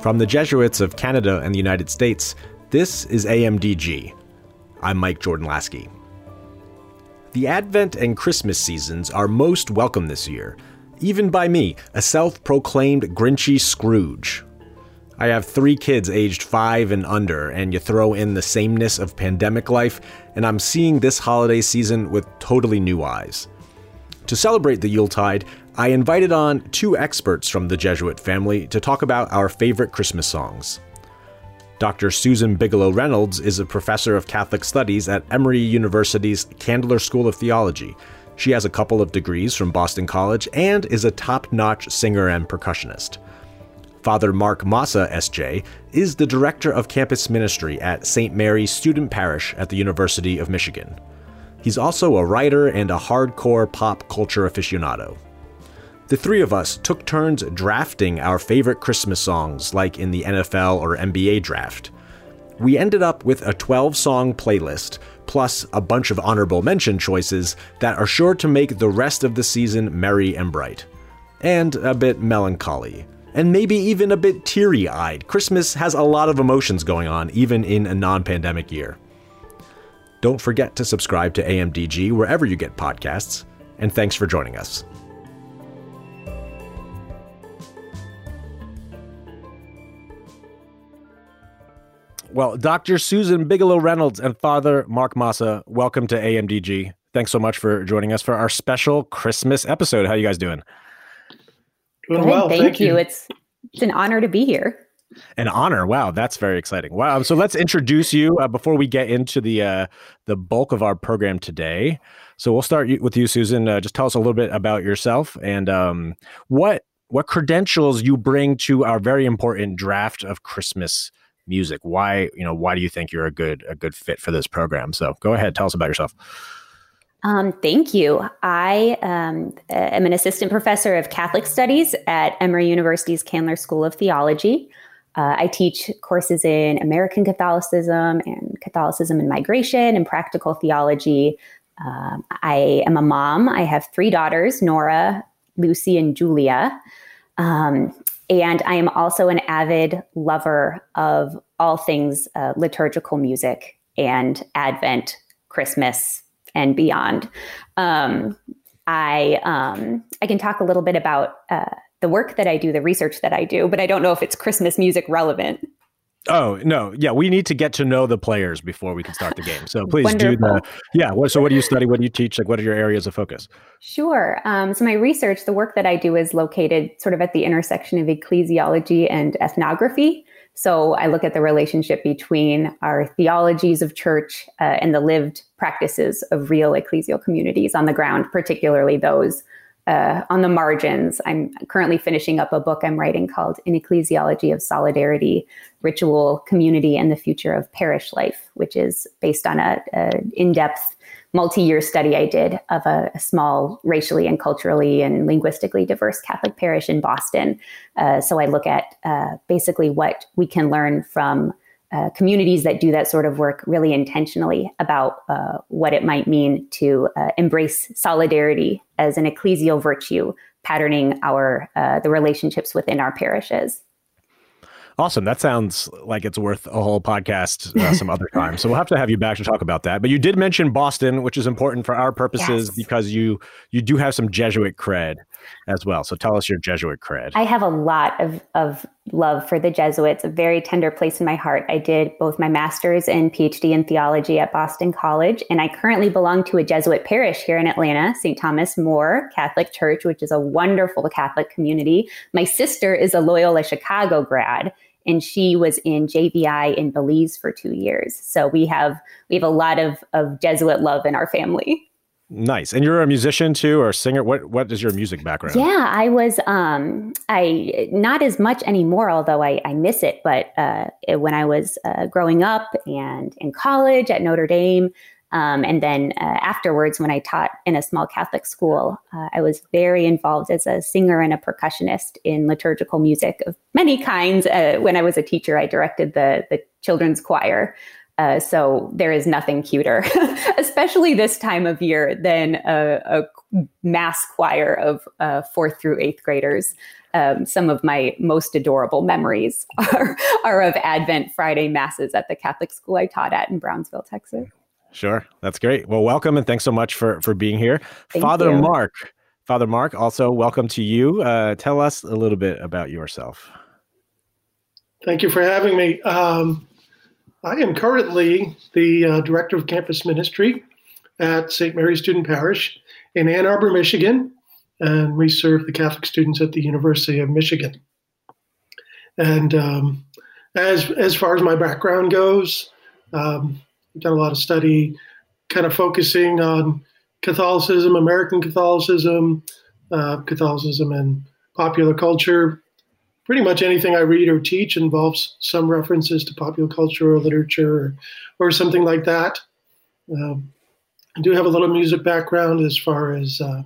From the Jesuits of Canada and the United States, this is AMDG. I'm Mike Jordan Laskey. The Advent and Christmas seasons are most welcome this year, even by me, a self proclaimed Grinchy Scrooge. I have three kids aged five and under, and you throw in the sameness of pandemic life, and I'm seeing this holiday season with totally new eyes. To celebrate the Yuletide, I invited on two experts from the Jesuit family to talk about our favorite Christmas songs. Dr. Susan Bigelow Reynolds is a professor of Catholic Studies at Emory University's Candler School of Theology. She has a couple of degrees from Boston College and is a top notch singer and percussionist. Father Mark Mossa, SJ, is the director of campus ministry at St. Mary's Student Parish at the University of Michigan. He's also a writer and a hardcore pop culture aficionado. The three of us took turns drafting our favorite Christmas songs, like in the NFL or NBA draft. We ended up with a 12 song playlist, plus a bunch of honorable mention choices that are sure to make the rest of the season merry and bright. And a bit melancholy and maybe even a bit teary eyed. Christmas has a lot of emotions going on, even in a non pandemic year. Don't forget to subscribe to AMDG wherever you get podcasts, and thanks for joining us. Well, Dr. Susan Bigelow Reynolds and Father Mark Mossa, welcome to AMDG. Thanks so much for joining us for our special Christmas episode. How you guys doing? Doing Good, well, thank, thank you. you. It's it's an honor to be here. An honor. Wow, that's very exciting. Wow. So let's introduce you uh, before we get into the uh, the bulk of our program today. So we'll start with you, Susan. Uh, just tell us a little bit about yourself and um, what what credentials you bring to our very important draft of Christmas music. Why you know why do you think you're a good a good fit for this program? So go ahead, tell us about yourself. Um, thank you. I um, am an assistant professor of Catholic Studies at Emory University's Candler School of Theology. Uh, I teach courses in American Catholicism and Catholicism and migration and practical theology. Um, I am a mom. I have three daughters Nora, Lucy, and Julia. Um, and I am also an avid lover of all things uh, liturgical music and Advent, Christmas, and beyond. Um, I um, I can talk a little bit about uh, the work that I do, the research that I do, but I don't know if it's Christmas music relevant. Oh no, yeah, we need to get to know the players before we can start the game. So please do the yeah. What, so what do you study? What do you teach? Like, what are your areas of focus? Sure. Um, so my research, the work that I do, is located sort of at the intersection of ecclesiology and ethnography. So I look at the relationship between our theologies of church uh, and the lived practices of real ecclesial communities on the ground, particularly those uh, on the margins. I'm currently finishing up a book I'm writing called An Ecclesiology of Solidarity, Ritual, Community, and the Future of Parish Life, which is based on a, a in-depth multi-year study I did of a, a, small racially and culturally and linguistically diverse Catholic parish in Boston. Uh, so I look at uh, basically what we can learn from uh, communities that do that sort of work really intentionally about uh, what it might mean to uh, embrace solidarity as an ecclesial virtue, patterning our uh, the relationships within our parishes. Awesome. That sounds like it's worth a whole podcast uh, some other time. So we'll have to have you back to talk about that. But you did mention Boston, which is important for our purposes yes. because you you do have some Jesuit cred as well. So tell us your Jesuit cred. I have a lot of of love for the Jesuits, a very tender place in my heart. I did both my master's and PhD in theology at Boston College, and I currently belong to a Jesuit parish here in Atlanta, St. Thomas More Catholic Church, which is a wonderful Catholic community. My sister is a Loyola Chicago grad and she was in JVI in Belize for two years. So we have we have a lot of of Jesuit love in our family. Nice. And you're a musician too or a singer. What what is your music background? Yeah, I was um I not as much anymore, although I, I miss it. But uh, when I was uh, growing up and in college at Notre Dame, um, and then uh, afterwards, when I taught in a small Catholic school, uh, I was very involved as a singer and a percussionist in liturgical music of many kinds. Uh, when I was a teacher, I directed the, the children's choir. Uh, so there is nothing cuter, especially this time of year, than a, a mass choir of uh, fourth through eighth graders. Um, some of my most adorable memories are, are of Advent Friday masses at the Catholic school I taught at in Brownsville, Texas. Sure, that's great. Well, welcome and thanks so much for for being here, Thank Father you. Mark. Father Mark, also welcome to you. Uh, tell us a little bit about yourself. Thank you for having me. Um, I am currently the uh, director of campus ministry at St. Mary's Student Parish in Ann Arbor, Michigan, and we serve the Catholic students at the University of Michigan. And um, as as far as my background goes, um, I've done a lot of study, kind of focusing on Catholicism, American Catholicism, uh, Catholicism, and popular culture. Pretty much anything I read or teach involves some references to popular culture or literature or, or something like that. Um, I do have a little music background as far as uh,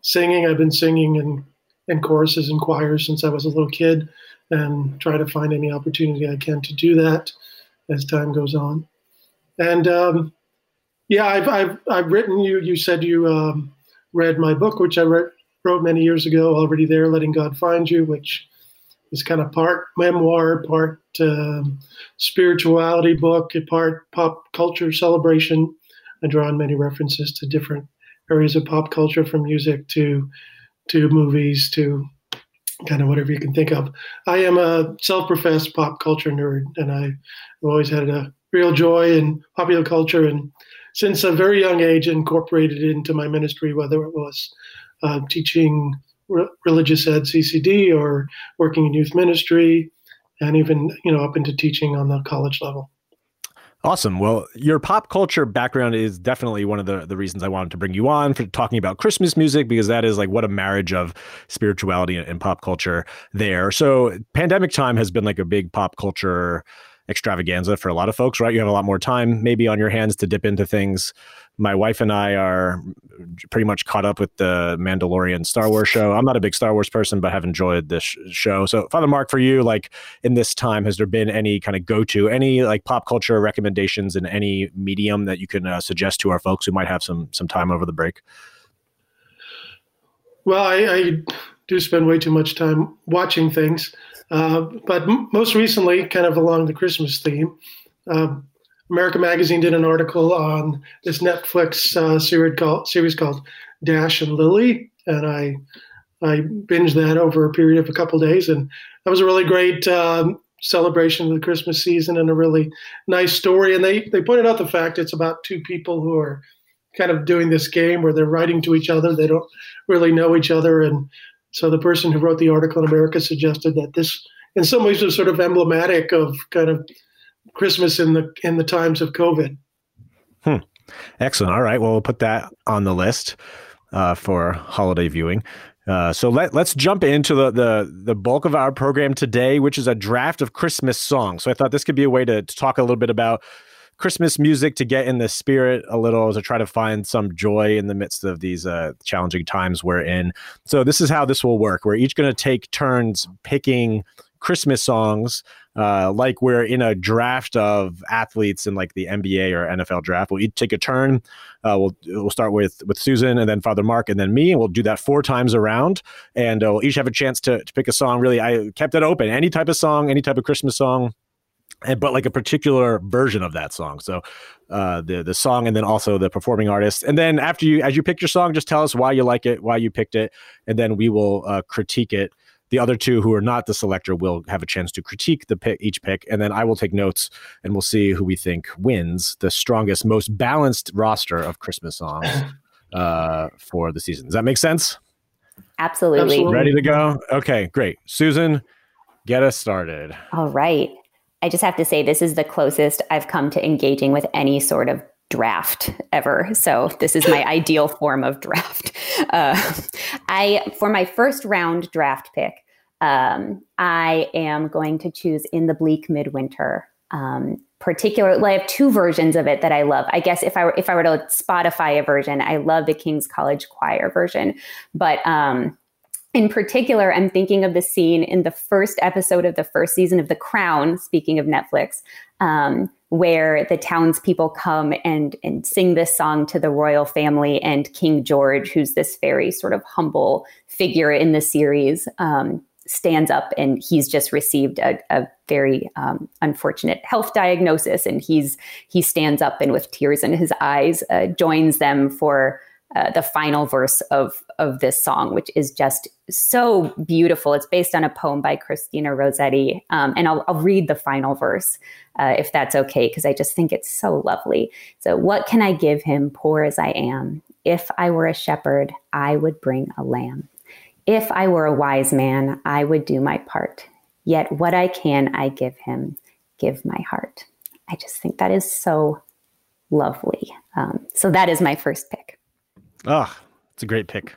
singing. I've been singing in, in choruses and choirs since I was a little kid and try to find any opportunity I can to do that as time goes on. And um, yeah, I've, I've, I've written you, you said you um, read my book, which I wrote, wrote many years ago, Already There, Letting God Find You, which is kind of part memoir, part um, spirituality book, part pop culture celebration. I draw on many references to different areas of pop culture, from music to to movies to kind of whatever you can think of. I am a self-professed pop culture nerd, and I've always had a real joy in popular culture, and since a very young age, incorporated into my ministry, whether it was uh, teaching re- religious ed CCD or working in youth ministry, and even you know up into teaching on the college level. Awesome. Well, your pop culture background is definitely one of the, the reasons I wanted to bring you on for talking about Christmas music because that is like what a marriage of spirituality and, and pop culture there. So, pandemic time has been like a big pop culture extravaganza for a lot of folks, right? You have a lot more time maybe on your hands to dip into things. My wife and I are pretty much caught up with the Mandalorian Star Wars show. I'm not a big Star Wars person, but have enjoyed this sh- show. So, Father Mark, for you, like in this time, has there been any kind of go to, any like pop culture recommendations in any medium that you can uh, suggest to our folks who might have some some time over the break? Well, I, I do spend way too much time watching things. Uh, but m- most recently, kind of along the Christmas theme, uh, America Magazine did an article on this Netflix uh, series called series called Dash and Lily, and I I binged that over a period of a couple of days, and that was a really great um, celebration of the Christmas season and a really nice story. And they they pointed out the fact it's about two people who are kind of doing this game where they're writing to each other. They don't really know each other, and so the person who wrote the article in America suggested that this, in some ways, was sort of emblematic of kind of Christmas in the in the times of COVID. Hmm. Excellent. All right. Well, we'll put that on the list uh, for holiday viewing. Uh, so let let's jump into the, the the bulk of our program today, which is a draft of Christmas songs. So I thought this could be a way to, to talk a little bit about Christmas music to get in the spirit a little to try to find some joy in the midst of these uh, challenging times we're in. So this is how this will work. We're each going to take turns picking Christmas songs, uh, like we're in a draft of athletes in like the NBA or NFL draft. We'll each take a turn. Uh, we'll we'll start with with Susan and then Father Mark and then me, and we'll do that four times around. And uh, we'll each have a chance to, to pick a song. Really, I kept it open. Any type of song, any type of Christmas song and but like a particular version of that song. So uh, the the song, and then also the performing artist. And then after you, as you pick your song, just tell us why you like it, why you picked it, and then we will uh, critique it. The other two who are not the selector will have a chance to critique the pick, each pick, and then I will take notes, and we'll see who we think wins the strongest, most balanced roster of Christmas songs uh, for the season. Does that make sense? Absolutely. Absolutely. Ready to go? Okay, great. Susan, get us started. All right. I just have to say, this is the closest I've come to engaging with any sort of draft ever. So this is my ideal form of draft. Uh, I for my first round draft pick, um, I am going to choose "In the Bleak Midwinter." Um, particularly, I have two versions of it that I love. I guess if I were if I were to Spotify a version, I love the King's College Choir version, but um, in particular, I'm thinking of the scene in the first episode of the first season of The Crown, speaking of Netflix, um, where the townspeople come and, and sing this song to the royal family and King George, who's this very sort of humble figure in the series. Um, stands up and he's just received a, a very um, unfortunate health diagnosis and he's he stands up and with tears in his eyes uh, joins them for uh, the final verse of of this song, which is just so beautiful. It's based on a poem by Christina Rossetti, um, and I'll, I'll, read the final verse uh, if that's okay, because I just think it's so lovely. So, what can I give him, poor as I am? If I were a shepherd, I would bring a lamb. If I were a wise man, I would do my part. Yet what I can, I give him, give my heart. I just think that is so lovely. Um, so that is my first pick. Oh, it's a great pick.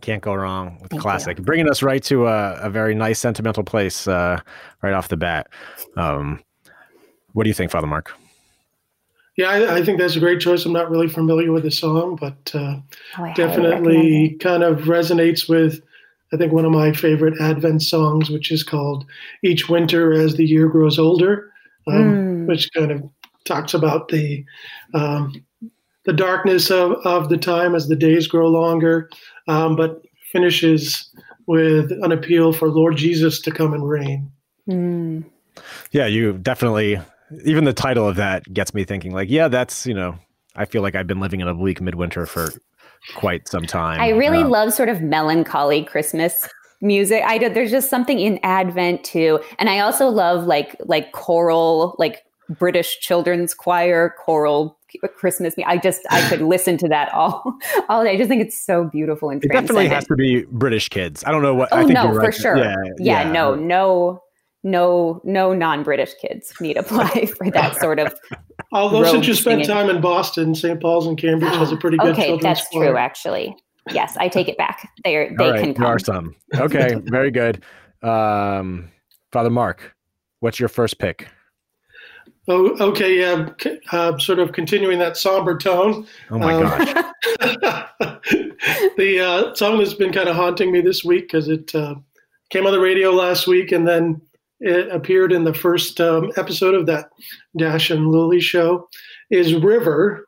Can't go wrong with Thank classic. You. Bringing us right to a, a very nice sentimental place uh, right off the bat. Um, what do you think, Father Mark? Yeah, I, I, think that's a great choice. I'm not really familiar with the song, but uh, oh, definitely kind of resonates with, I think, one of my favorite Advent songs, which is called Each Winter as the Year Grows Older, um, mm. which kind of talks about the um, the darkness of, of the time as the days grow longer, um, but finishes with an appeal for Lord Jesus to come and reign. Mm. Yeah, you definitely, even the title of that gets me thinking, like, yeah, that's, you know, I feel like I've been living in a bleak midwinter for quite some time. I really uh, love sort of melancholy Christmas music. I do, there's just something in Advent too, and I also love like like choral, like British children's choir choral Christmas. I just I could listen to that all all day. I just think it's so beautiful and it definitely has to be British kids. I don't know what. Oh I think no, right. for sure. Yeah, yeah, yeah, no, no, no, no non-British kids need apply for that sort of. Although since you spent singing. time in Boston, St. Paul's and Cambridge has a pretty good. okay, that's choir. true. Actually, yes, I take it back. They are they right, can come. There are some. Okay, very good. Um, Father Mark, what's your first pick? Oh, okay. Yeah. Uh, sort of continuing that somber tone. Oh my um, gosh. the uh, song has been kind of haunting me this week because it uh, came on the radio last week and then it appeared in the first um, episode of that Dash and Lily show. Is River.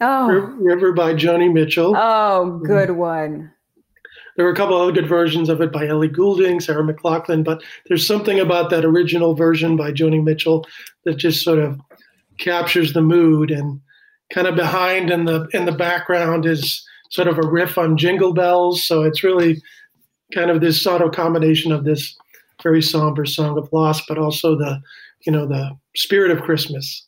Oh. River by Joni Mitchell. Oh, good one. There were a couple of good versions of it by Ellie Goulding, Sarah McLachlan, but there's something about that original version by Joni Mitchell that just sort of captures the mood and kind of behind in the in the background is sort of a riff on jingle bells so it's really kind of this sort of combination of this very somber song of loss but also the you know the spirit of christmas.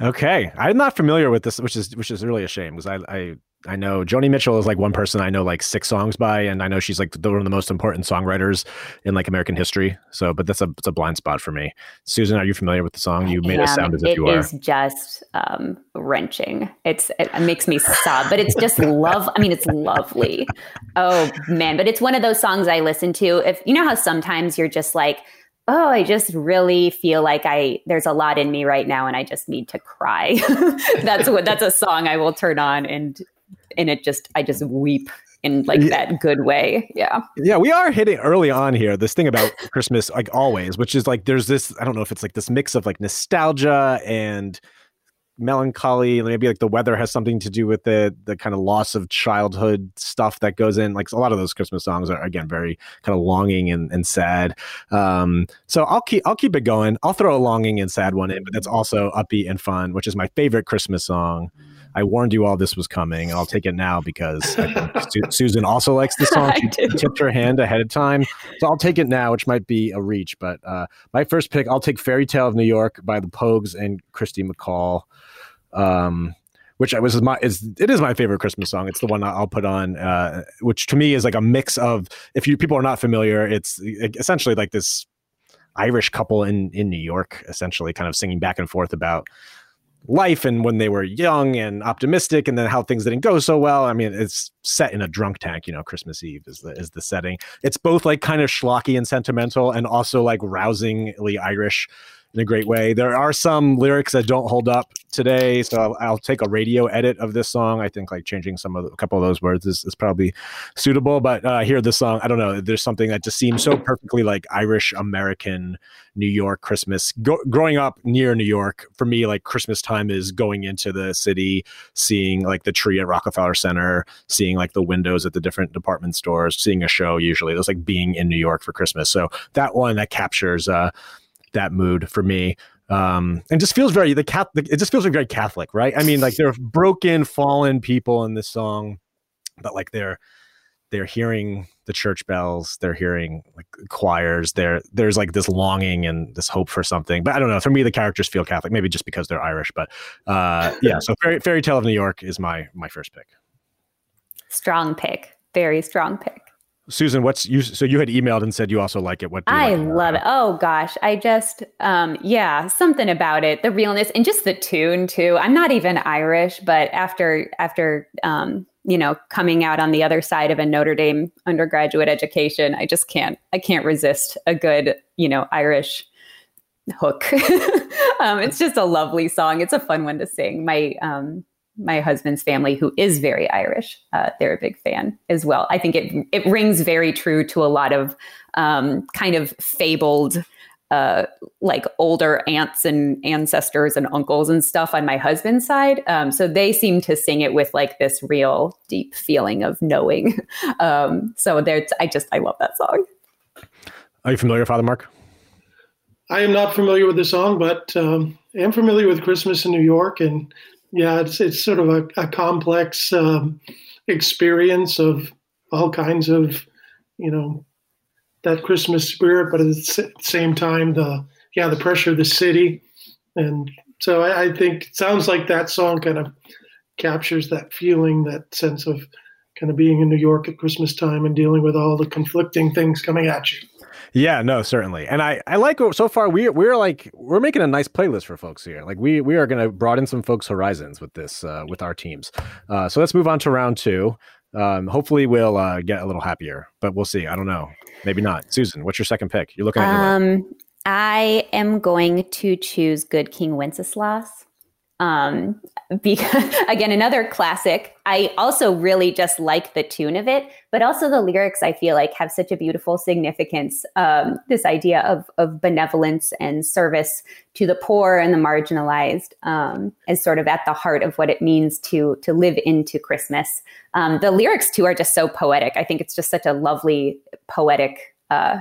Okay. I'm not familiar with this which is which is really a shame because i i I know Joni Mitchell is like one person I know like six songs by, and I know she's like the, one of the most important songwriters in like American history. So, but that's a it's a blind spot for me. Susan, are you familiar with the song? You made it sound as if you are. It is just um, wrenching. It's it makes me sob, but it's just love. I mean, it's lovely. Oh man, but it's one of those songs I listen to. If you know how sometimes you're just like oh i just really feel like i there's a lot in me right now and i just need to cry that's what that's a song i will turn on and and it just I just weep in like yeah. that good way. Yeah. Yeah, we are hitting early on here this thing about Christmas like always, which is like there's this I don't know if it's like this mix of like nostalgia and melancholy maybe like the weather has something to do with it the kind of loss of childhood stuff that goes in like a lot of those christmas songs are again very kind of longing and, and sad um, so i'll keep i'll keep it going i'll throw a longing and sad one in but that's also upbeat and fun which is my favorite christmas song I warned you all this was coming. I'll take it now because Su- Susan also likes the song. She tipped her hand ahead of time. So I'll take it now, which might be a reach. But uh, my first pick, I'll take Fairy Tale of New York by the Pogues and Kirsty MacColl. Um, which was my is it is my favorite Christmas song. It's the one I'll put on, uh, which to me is like a mix of. If you people are not familiar, it's essentially like this Irish couple in in New York, essentially kind of singing back and forth about life and when they were young and optimistic and then how things didn't go so well. I mean, it's set in a drunk tank, you know, Christmas Eve is the is the setting. It's both like kind of schlocky and sentimental and also like rousingly Irish in a great way. There are some lyrics that don't hold up today, so I'll, I'll take a radio edit of this song. I think like changing some of the, a couple of those words is, is probably suitable. But uh, hear this song, I don't know. There's something that just seems so perfectly like Irish American New York Christmas. Go, growing up near New York, for me, like Christmas time is going into the city, seeing like the tree at Rockefeller Center, seeing like the windows at the different department stores, seeing a show. Usually, was like being in New York for Christmas. So that one that captures. Uh, that mood for me. Um, and just feels very the Catholic. It just feels like very Catholic, right? I mean, like they're broken, fallen people in this song, but like they're they're hearing the church bells, they're hearing like choirs. There, there's like this longing and this hope for something. But I don't know. For me, the characters feel Catholic, maybe just because they're Irish. But uh, yeah, so fairy, fairy tale of New York is my my first pick. Strong pick, very strong pick. Susan, what's you? So you had emailed and said you also like it. What I like love it. Oh gosh, I just um, yeah, something about it, the realness and just the tune too. I'm not even Irish, but after after um, you know coming out on the other side of a Notre Dame undergraduate education, I just can't I can't resist a good you know Irish hook. um, it's just a lovely song. It's a fun one to sing. My um, my husband's family, who is very Irish, uh, they're a big fan as well. I think it it rings very true to a lot of um, kind of fabled. Uh, like older aunts and ancestors and uncles and stuff on my husband's side. Um, so they seem to sing it with like this real deep feeling of knowing. Um, so there's, I just, I love that song. Are you familiar, Father Mark? I am not familiar with the song, but um, I am familiar with Christmas in New York and yeah, it's it's sort of a, a complex um, experience of all kinds of, you know, that Christmas spirit, but at the same time, the yeah, the pressure of the city, and so I, I think it sounds like that song kind of captures that feeling, that sense of kind of being in New York at Christmas time and dealing with all the conflicting things coming at you. Yeah, no, certainly. And I, I like so far we we're like we're making a nice playlist for folks here. Like we we are going to broaden some folks' horizons with this uh, with our teams. Uh, so let's move on to round two. Um, hopefully we'll uh, get a little happier, but we'll see. I don't know. Maybe not. Susan, what's your second pick? You're looking at um, I am going to choose Good King Wenceslas. Um, because again, another classic. I also really just like the tune of it, but also the lyrics. I feel like have such a beautiful significance. Um, this idea of of benevolence and service to the poor and the marginalized um, is sort of at the heart of what it means to to live into Christmas. Um, the lyrics too are just so poetic. I think it's just such a lovely poetic uh,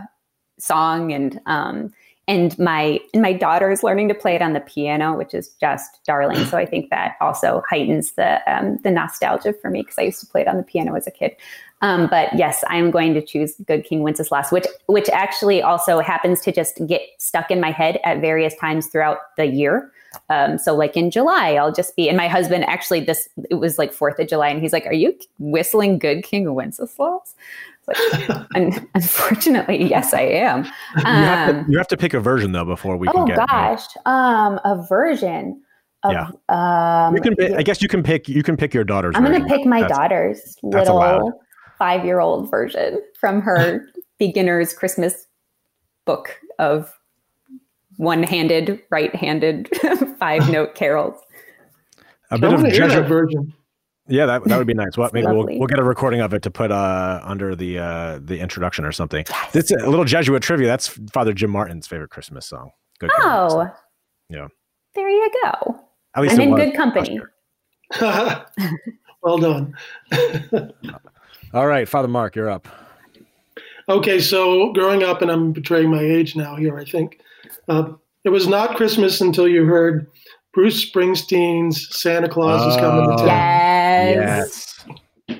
song and um, and my and my daughter is learning to play it on the piano, which is just darling. So I think that also heightens the um, the nostalgia for me because I used to play it on the piano as a kid. Um, but yes, I'm going to choose Good King Wenceslas, which which actually also happens to just get stuck in my head at various times throughout the year. Um, so like in July, I'll just be, and my husband actually this, it was like 4th of July and he's like, are you whistling good King Wenceslas? Like, unfortunately, yes, I am. Um, you, have to, um, you, have to, pick a version though before we can oh get. Oh gosh, um, a version. Of, yeah. Um, you can. I guess you can pick. You can pick your daughter's. I'm going to pick my that's, daughter's little five-year-old version from her beginner's Christmas book of one-handed, right-handed five-note carols. A bit of Jesuit version. Yeah, that, that would be nice. What maybe we'll, we'll get a recording of it to put uh, under the uh, the introduction or something. Yes. It's a little Jesuit trivia. That's Father Jim Martin's favorite Christmas song. Good oh, yeah. There you go. At least I'm in good company. well done. All right, Father Mark, you're up. Okay, so growing up, and I'm betraying my age now here. I think uh, it was not Christmas until you heard Bruce Springsteen's "Santa Claus is Coming to Town." Yes. Yes.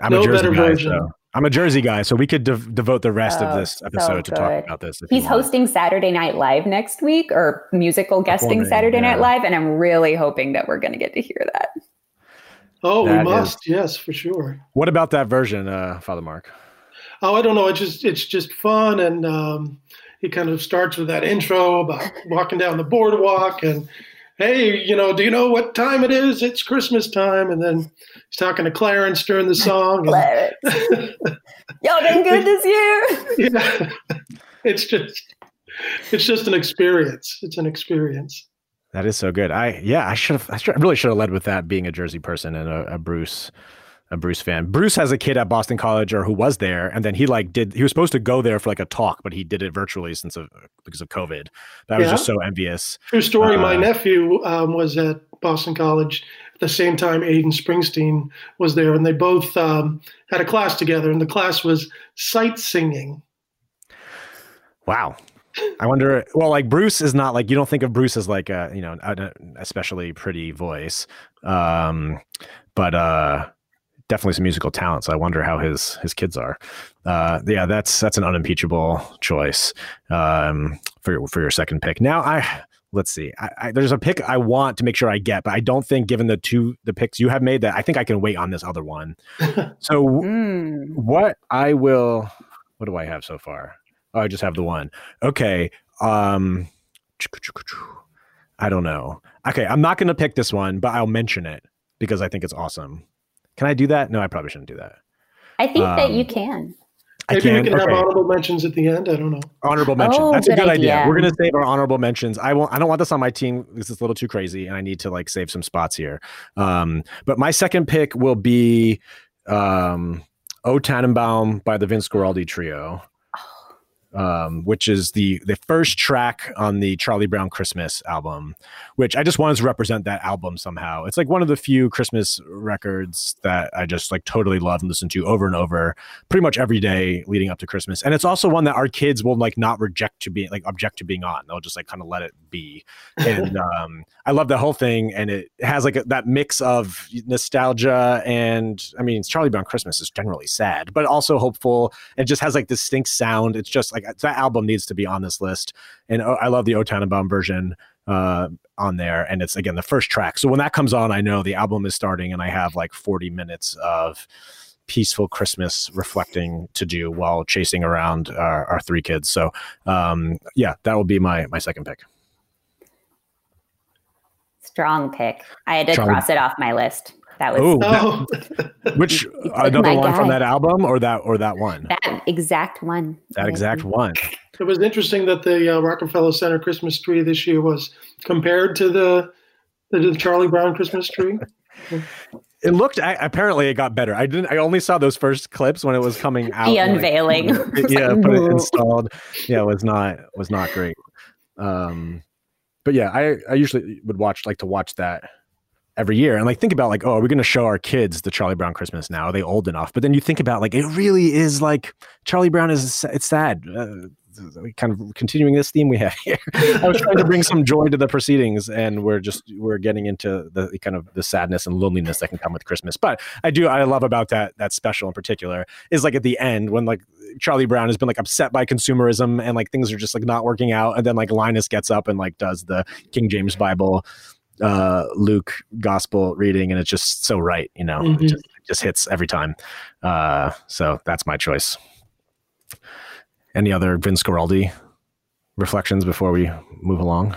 I'm no a Jersey guy, version. so I'm a Jersey guy, so we could de- devote the rest oh, of this episode so to talk about this. He's hosting Saturday Night Live next week, or musical guesting Saturday yeah. Night Live, and I'm really hoping that we're going to get to hear that. Oh, that we must, is... yes, for sure. What about that version, uh, Father Mark? Oh, I don't know. It's just it's just fun, and um, he kind of starts with that intro about walking down the boardwalk and hey, you know, do you know what time it is? It's Christmas time. And then he's talking to Clarence during the song. Clarence. Y'all been good this year. yeah. It's just it's just an experience. It's an experience. That is so good. I yeah, I should have. I, should, I really should have led with that being a Jersey person and a, a Bruce a Bruce fan. Bruce has a kid at Boston College or who was there, and then he like did he was supposed to go there for like a talk, but he did it virtually since of because of COVID. That I was just so envious. True story. Uh, my nephew um, was at Boston College at the same time Aiden Springsteen was there, and they both um, had a class together, and the class was sight singing. Wow. I wonder. Well, like Bruce is not like you don't think of Bruce as like a you know an especially pretty voice, um, but uh, definitely some musical talent. So I wonder how his his kids are. Uh, yeah, that's that's an unimpeachable choice um, for your, for your second pick. Now I let's see. I, I, there's a pick I want to make sure I get, but I don't think given the two the picks you have made that I think I can wait on this other one. so mm. what I will what do I have so far? Oh, I just have the one. Okay. Um I don't know. Okay, I'm not going to pick this one, but I'll mention it because I think it's awesome. Can I do that? No, I probably shouldn't do that. I think um, that you can. I Maybe can. we can okay. have honorable mentions at the end. I don't know. Honorable mention. Oh, That's a good idea. idea. We're gonna save our honorable mentions. I won't. I don't want this on my team. This is a little too crazy, and I need to like save some spots here. Um, but my second pick will be um, "O Tannenbaum" by the Vince Guaraldi Trio um, which is the the first track on the Charlie Brown Christmas album, which I just wanted to represent that album somehow. It's like one of the few Christmas records that I just like totally love and listen to over and over, pretty much every day leading up to Christmas. And it's also one that our kids will like not reject to be like object to being on. They'll just like kind of let it be. And um, I love the whole thing, and it has like a, that mix of nostalgia and I mean, Charlie Brown Christmas is generally sad, but also hopeful. It just has like distinct sound. It's just like like that album needs to be on this list. And oh, I love the O Tannenbaum version uh, on there. And it's again the first track. So when that comes on, I know the album is starting, and I have like 40 minutes of peaceful Christmas reflecting to do while chasing around our, our three kids. So um, yeah, that will be my my second pick. Strong pick. I had to Strong. cross it off my list. That was Ooh, oh. that, which another one guy. from that album or that or that one? That exact one. That exact one. It was interesting that the uh, Rockefeller Center Christmas tree this year was compared to the the Charlie Brown Christmas tree. It looked apparently it got better. I didn't. I only saw those first clips when it was coming out. The unveiling. Like, yeah, put it installed. Yeah, it was not was not great. Um, but yeah, I I usually would watch like to watch that every year and like think about like oh are we going to show our kids the charlie brown christmas now? Are they old enough? But then you think about like it really is like charlie brown is it's sad. Uh, kind of continuing this theme we have here. I was trying to bring some joy to the proceedings and we're just we're getting into the kind of the sadness and loneliness that can come with christmas. But i do i love about that that special in particular is like at the end when like charlie brown has been like upset by consumerism and like things are just like not working out and then like linus gets up and like does the king james bible uh, Luke gospel reading, and it's just so right. You know, mm-hmm. it, just, it, just, hits every time. Uh, so that's my choice. Any other Vince Guaraldi reflections before we move along?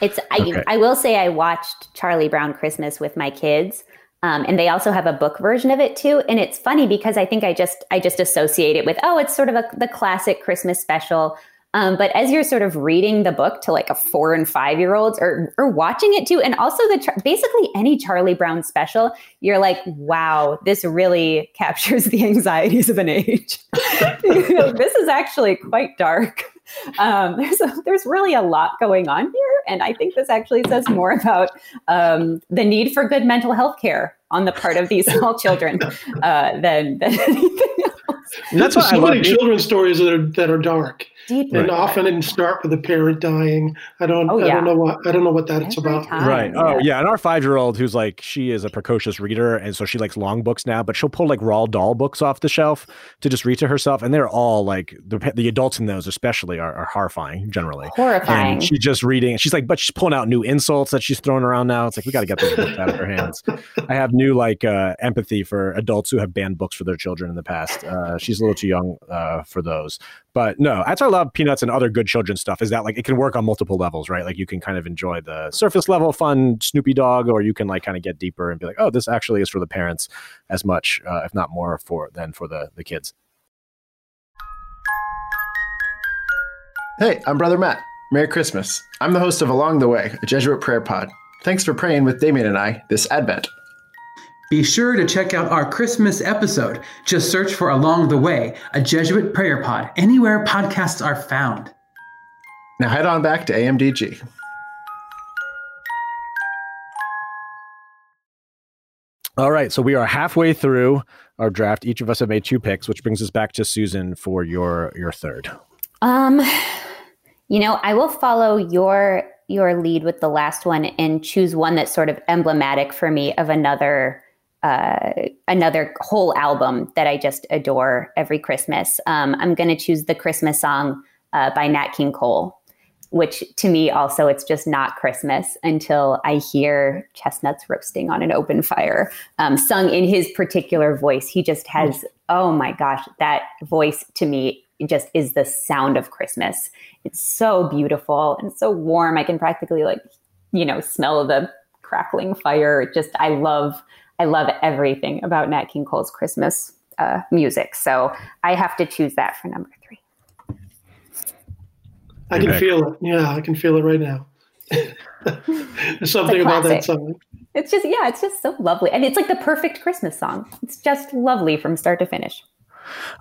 It's I, okay. I will say I watched Charlie Brown Christmas with my kids. Um, and they also have a book version of it too. And it's funny because I think I just I just associate it with oh, it's sort of a, the classic Christmas special um, but as you're sort of reading the book to like a four and five year olds or, or watching it too, and also the basically any Charlie Brown special, you're like, wow, this really captures the anxieties of an age. you know, this is actually quite dark. Um, there's a, there's really a lot going on here, and I think this actually says more about um, the need for good mental health care on the part of these small children uh, than than anything else. And that's why so many children's stories that are that are dark. Deeply. And often it start with a parent dying. I don't. Oh, yeah. I don't know what. I don't know what that's Every about. Time, right. Oh, yeah. Yeah. And our five year old, who's like, she is a precocious reader, and so she likes long books now. But she'll pull like Roald Dahl books off the shelf to just read to herself, and they're all like the the adults in those, especially, are, are horrifying generally. Horrifying. And she's just reading. She's like, but she's pulling out new insults that she's throwing around now. It's like we got to get those books out of her hands. I have new like uh, empathy for adults who have banned books for their children in the past. Uh, she's a little too young uh, for those. But no, that's why I love Peanuts and other good children's stuff. Is that like it can work on multiple levels, right? Like you can kind of enjoy the surface level fun Snoopy Dog, or you can like kind of get deeper and be like, oh, this actually is for the parents as much, uh, if not more, for than for the the kids. Hey, I'm Brother Matt. Merry Christmas. I'm the host of Along the Way, a Jesuit prayer pod. Thanks for praying with Damien and I this Advent. Be sure to check out our Christmas episode. Just search for Along the Way, a Jesuit prayer pod, anywhere podcasts are found. Now head on back to AMDG. All right, so we are halfway through our draft. Each of us have made two picks, which brings us back to Susan for your your third. Um, you know, I will follow your your lead with the last one and choose one that's sort of emblematic for me of another uh, another whole album that I just adore every Christmas. Um, I'm going to choose the Christmas song uh, by Nat King Cole which to me also it's just not christmas until i hear chestnuts roasting on an open fire um, sung in his particular voice. He just has oh my gosh that voice to me just is the sound of christmas. It's so beautiful and so warm. I can practically like you know smell the crackling fire. Just i love i love everything about nat king cole's christmas uh, music so i have to choose that for number three I can feel it. Yeah, I can feel it right now. There's something about that song. It's just yeah, it's just so lovely, and it's like the perfect Christmas song. It's just lovely from start to finish.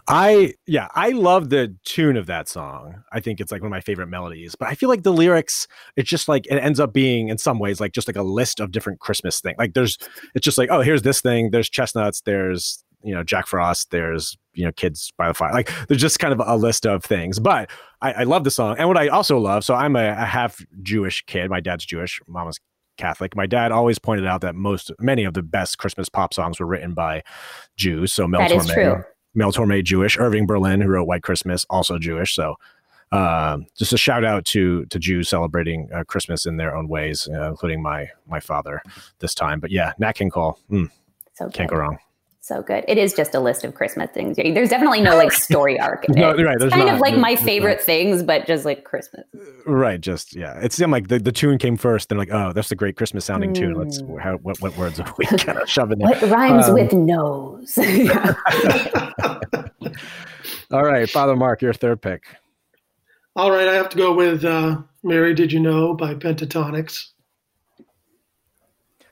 I yeah, I love the tune of that song. I think it's like one of my favorite melodies. But I feel like the lyrics, it's just like it ends up being in some ways like just like a list of different Christmas things. Like there's, it's just like oh, here's this thing. There's chestnuts. There's you know Jack Frost. There's you know kids by the fire. Like there's just kind of a list of things. But I, I love the song, and what I also love. So I'm a, a half Jewish kid. My dad's Jewish. Mama's Catholic. My dad always pointed out that most, many of the best Christmas pop songs were written by Jews. So Mel that Torme, is true. Mel Torme, Jewish. Irving Berlin, who wrote White Christmas, also Jewish. So uh, just a shout out to to Jews celebrating uh, Christmas in their own ways, uh, including my my father this time. But yeah, Nat King Cole, mm, so can't go wrong so good. It is just a list of Christmas things. There's definitely no like story arc in it. no, right, it's kind not, of like my favorite right. things, but just like Christmas. Right. Just yeah. It seemed like the, the tune came first. They're like, oh, that's a great Christmas sounding mm. tune. Let's hmm. how, what what words are we kind of shoving in? What rhymes um, with nose? All right, Father Mark, your third pick. All right, I have to go with uh, "Mary Did You Know" by Pentatonix.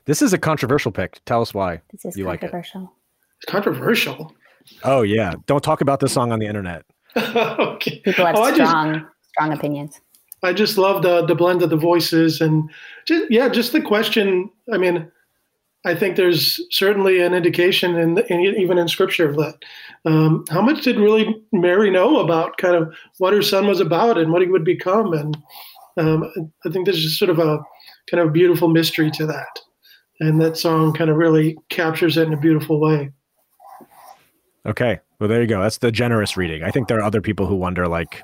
This is a controversial pick. Tell us why this is you controversial. like it. It's controversial. Oh yeah, don't talk about this song on the internet. okay. People have oh, strong, just, strong opinions. I just love the the blend of the voices and just, yeah, just the question. I mean, I think there's certainly an indication in, in even in scripture of that um, how much did really Mary know about kind of what her son was about and what he would become, and um, I think there's just sort of a kind of beautiful mystery to that, and that song kind of really captures it in a beautiful way. Okay. Well, there you go. That's the generous reading. I think there are other people who wonder, like,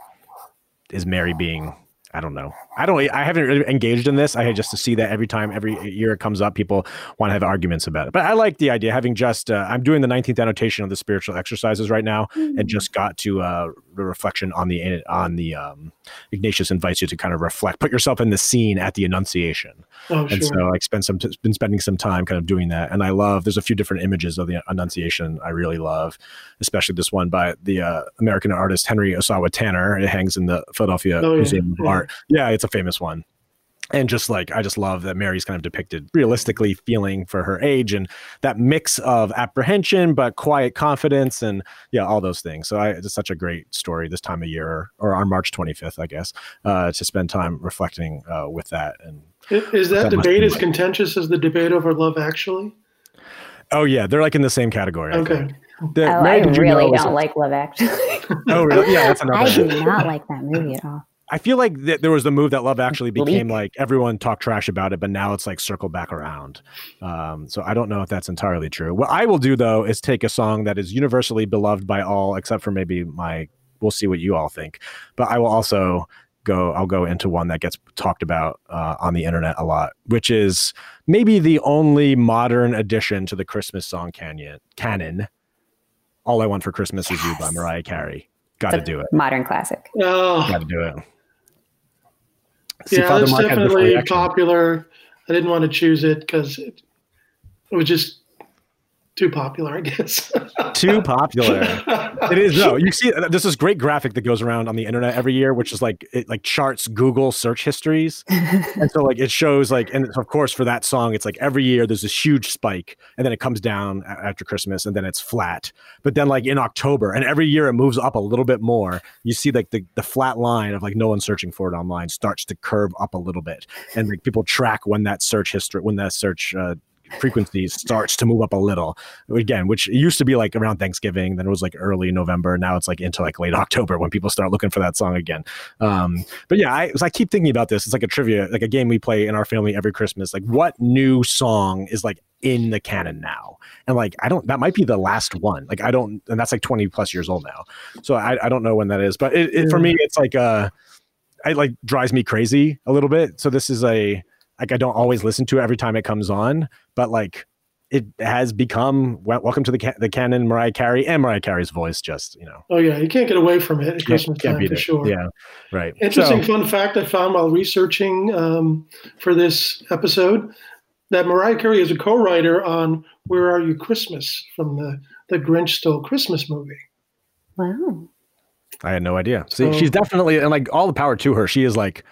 is Mary being I don't know. I don't. I haven't really engaged in this. I just to see that every time, every year it comes up, people want to have arguments about it. But I like the idea. Having just, uh, I'm doing the 19th annotation of the spiritual exercises right now, mm-hmm. and just got to uh, the reflection on the on the um, Ignatius invites you to kind of reflect, put yourself in the scene at the Annunciation, oh, and so like spend some been spending some time kind of doing that. And I love. There's a few different images of the Annunciation I really love, especially this one by the uh, American artist Henry Ossawa Tanner. It hangs in the Philadelphia oh, Museum yeah. of Art. Yeah, it's a famous one and just like I just love that Mary's kind of depicted realistically feeling for her age and that mix of apprehension but quiet confidence and yeah all those things. So I, it's such a great story this time of year or on March 25th I guess uh, to spend time reflecting uh, with that and is that, that debate as contentious as the debate over Love Actually? Oh yeah, they're like in the same category. okay. The, oh, I really don't like Love Actually. oh really? Yeah, that's another. I do not like that movie at all. I feel like th- there was the move that Love actually became like everyone talked trash about it, but now it's like circle back around. Um, so I don't know if that's entirely true. What I will do though is take a song that is universally beloved by all, except for maybe my. We'll see what you all think, but I will also go. I'll go into one that gets talked about uh, on the internet a lot, which is maybe the only modern addition to the Christmas song canyon canon. All I want for Christmas yes. is you by Mariah Carey. Got to do it. Modern classic. Oh. Got to do it. See, yeah, it's definitely popular. I didn't want to choose it because it, it was just too popular, I guess. too popular. it is no. You see, there's this great graphic that goes around on the internet every year, which is like it like charts Google search histories, and so like it shows like, and of course for that song, it's like every year there's this huge spike, and then it comes down after Christmas, and then it's flat. But then like in October, and every year it moves up a little bit more. You see like the the flat line of like no one searching for it online starts to curve up a little bit, and like people track when that search history, when that search uh, frequency starts to move up a little again, which used to be like around Thanksgiving. Then it was like early November. Now it's like into like late October when people start looking for that song again. Um, but yeah, I, I keep thinking about this. It's like a trivia, like a game we play in our family every Christmas. Like, what new song is like in the canon now? And like, I don't, that might be the last one. Like, I don't, and that's like 20 plus years old now. So I, I don't know when that is. But it, it, for me, it's like, uh, it like drives me crazy a little bit. So this is a, like I don't always listen to it every time it comes on, but like it has become well, welcome to the ca- the canon Mariah Carey and Mariah Carey's voice just you know. Oh yeah you can't get away from it at Christmas can't, time for it. sure. Yeah right. Interesting so, fun fact I found while researching um, for this episode that Mariah Carey is a co-writer on Where Are You Christmas from the the Grinch Stole Christmas movie. Wow. I had no idea. See so, she's definitely and like all the power to her. She is like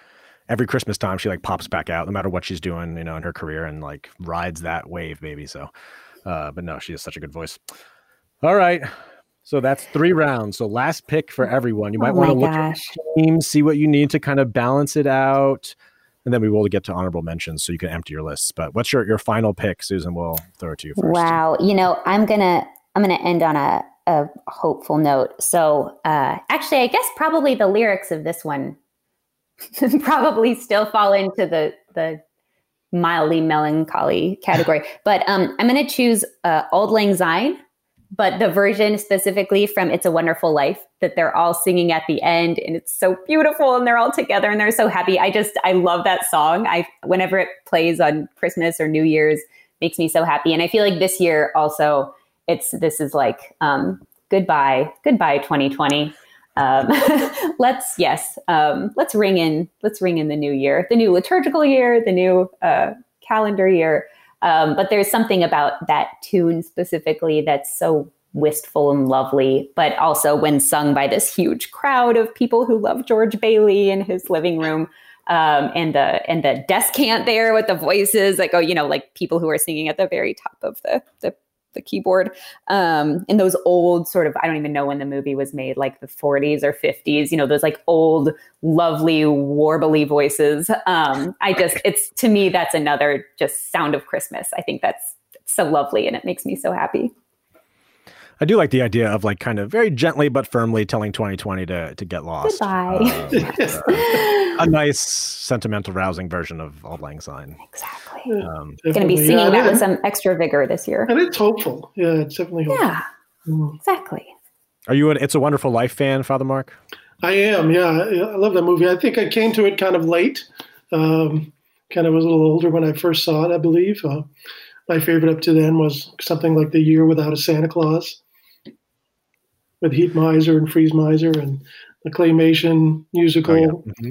every Christmas time she like pops back out no matter what she's doing, you know, in her career and like rides that wave, baby. So, uh, but no, she has such a good voice. All right. So that's three rounds. So last pick for everyone. You might oh want to look gosh. at teams, see what you need to kind of balance it out. And then we will get to honorable mentions so you can empty your lists. But what's your, your final pick, Susan? We'll throw it to you first. Wow. You know, I'm gonna I'm gonna end on a, a hopeful note. So uh actually I guess probably the lyrics of this one probably still fall into the the mildly melancholy category. But um, I'm going to choose uh, Auld Lang Syne, but the version specifically from It's a Wonderful Life that they're all singing at the end, and it's so beautiful, and they're all together and they're so happy. I just I love that song. I whenever it plays on Christmas or New Year's, makes me so happy. And I feel like this year also, it's this is like um, goodbye, goodbye 2020 um, let's yes um, let's ring in let's ring in the new year the new liturgical year the new uh, calendar year. Um, but there's something about that tune specifically that's so wistful and lovely but also when sung by this huge crowd of people who love george bailey in his living room um, and the and the descant there with the voices like oh you know like people who are singing at the very top of the the the keyboard um, in those old sort of i don't even know when the movie was made like the 40s or 50s you know those like old lovely warbly voices. Um, i just it's to me that's another just sound of christmas. I think that's so lovely and it makes me so happy I do like the idea of like kind of very gently but firmly telling 2020 to to get lost. Goodbye. Uh, a nice sentimental, rousing version of Auld Lang Syne. Exactly. Um, Going to be singing yeah, that with some extra vigor this year. And it's hopeful. Yeah, it's definitely hopeful. Yeah, mm. exactly. Are you an It's a Wonderful Life fan, Father Mark? I am. Yeah, I love that movie. I think I came to it kind of late. Um, kind of was a little older when I first saw it, I believe. Uh, my favorite up to then was something like The Year Without a Santa Claus with Heat Miser and Freeze Miser and the claymation musical. Oh, yeah. Mm-hmm.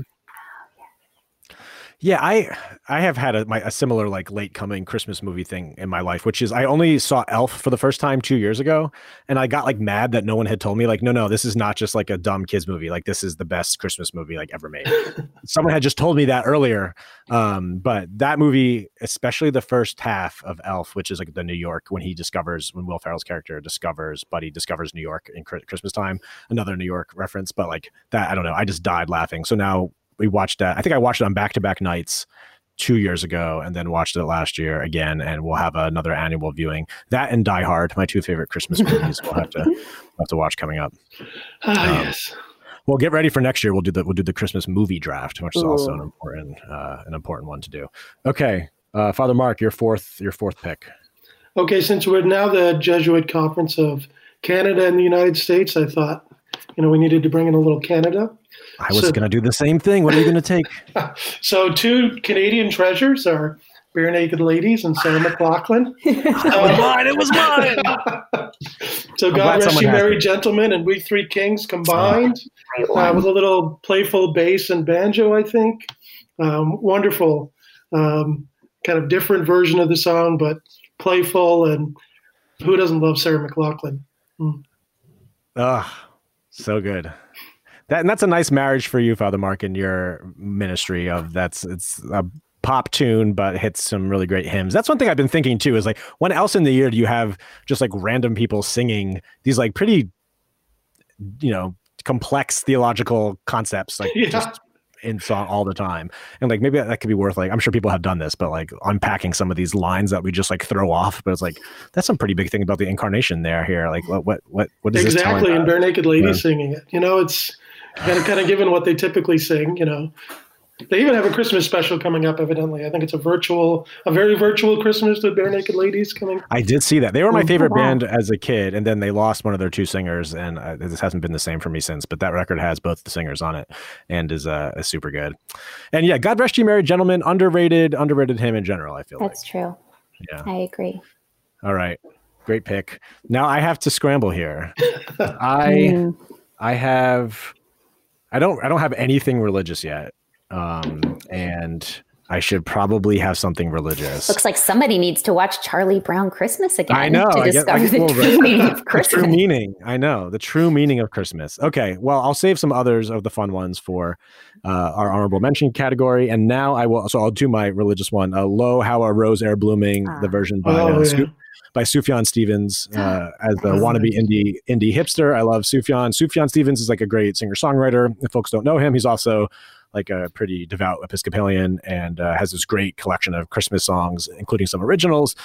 Yeah, I I have had a, my, a similar like late coming Christmas movie thing in my life, which is I only saw Elf for the first time two years ago, and I got like mad that no one had told me like, no, no, this is not just like a dumb kids movie, like this is the best Christmas movie like ever made. Someone had just told me that earlier, um, but that movie, especially the first half of Elf, which is like the New York when he discovers when Will Ferrell's character discovers Buddy discovers New York in Christmas time, another New York reference, but like that, I don't know, I just died laughing. So now we watched that. I think I watched it on back to back nights two years ago and then watched it last year again and we'll have another annual viewing. That and die hard my two favorite christmas movies we'll have to have to watch coming up. Ah, um, yes. well get ready for next year. We'll do the we'll do the christmas movie draft which is Ooh. also an important uh, an important one to do. Okay uh, father mark your fourth your fourth pick. Okay since we're now the jesuit conference of canada and the united states i thought you know we needed to bring in a little canada I was so, going to do the same thing. What are you going to take? so, two Canadian treasures are Barenaked Ladies and Sarah McLachlan. it was mine. It was mine. so, I'm God Rest You Merry Gentlemen and We Three Kings combined oh, uh, with a little playful bass and banjo, I think. Um, wonderful, um, kind of different version of the song, but playful and Who doesn't love Sarah McLachlan? Mm. Oh, so good. That and that's a nice marriage for you, Father Mark, in your ministry of that's it's a pop tune but hits some really great hymns. That's one thing I've been thinking too is like when else in the year do you have just like random people singing these like pretty you know complex theological concepts like yeah. just in song all the time. And like maybe that could be worth like I'm sure people have done this, but like unpacking some of these lines that we just like throw off. But it's like that's some pretty big thing about the incarnation there here. Like what what what what is exactly? And Barenaked Lady yeah. singing it. You know, it's kind of kind of given what they typically sing. You know, they even have a Christmas special coming up. Evidently, I think it's a virtual, a very virtual Christmas with Barenaked Ladies coming. I did see that. They were my oh, favorite band as a kid, and then they lost one of their two singers, and uh, this hasn't been the same for me since. But that record has both the singers on it, and is uh, is super good. And yeah, God rest you, married gentlemen. Underrated, underrated hymn in general. I feel that's like. true. Yeah, I agree. All right, great pick. Now I have to scramble here. I mm. I have. I don't I don't have anything religious yet um, and I should probably have something religious. Looks like somebody needs to watch Charlie Brown Christmas again. I know to discover the true meaning of Christmas. true meaning, I know the true meaning of Christmas. Okay, well, I'll save some others of the fun ones for uh, our honorable mention category, and now I will. So I'll do my religious one. Uh, "Lo, how a rose e'er blooming," ah. the version by oh, uh, yeah. by Sufjan Stevens uh, as the wannabe indie indie hipster. I love Sufjan. Sufjan Stevens is like a great singer songwriter. If folks don't know him, he's also like a pretty devout Episcopalian and uh, has this great collection of Christmas songs, including some originals.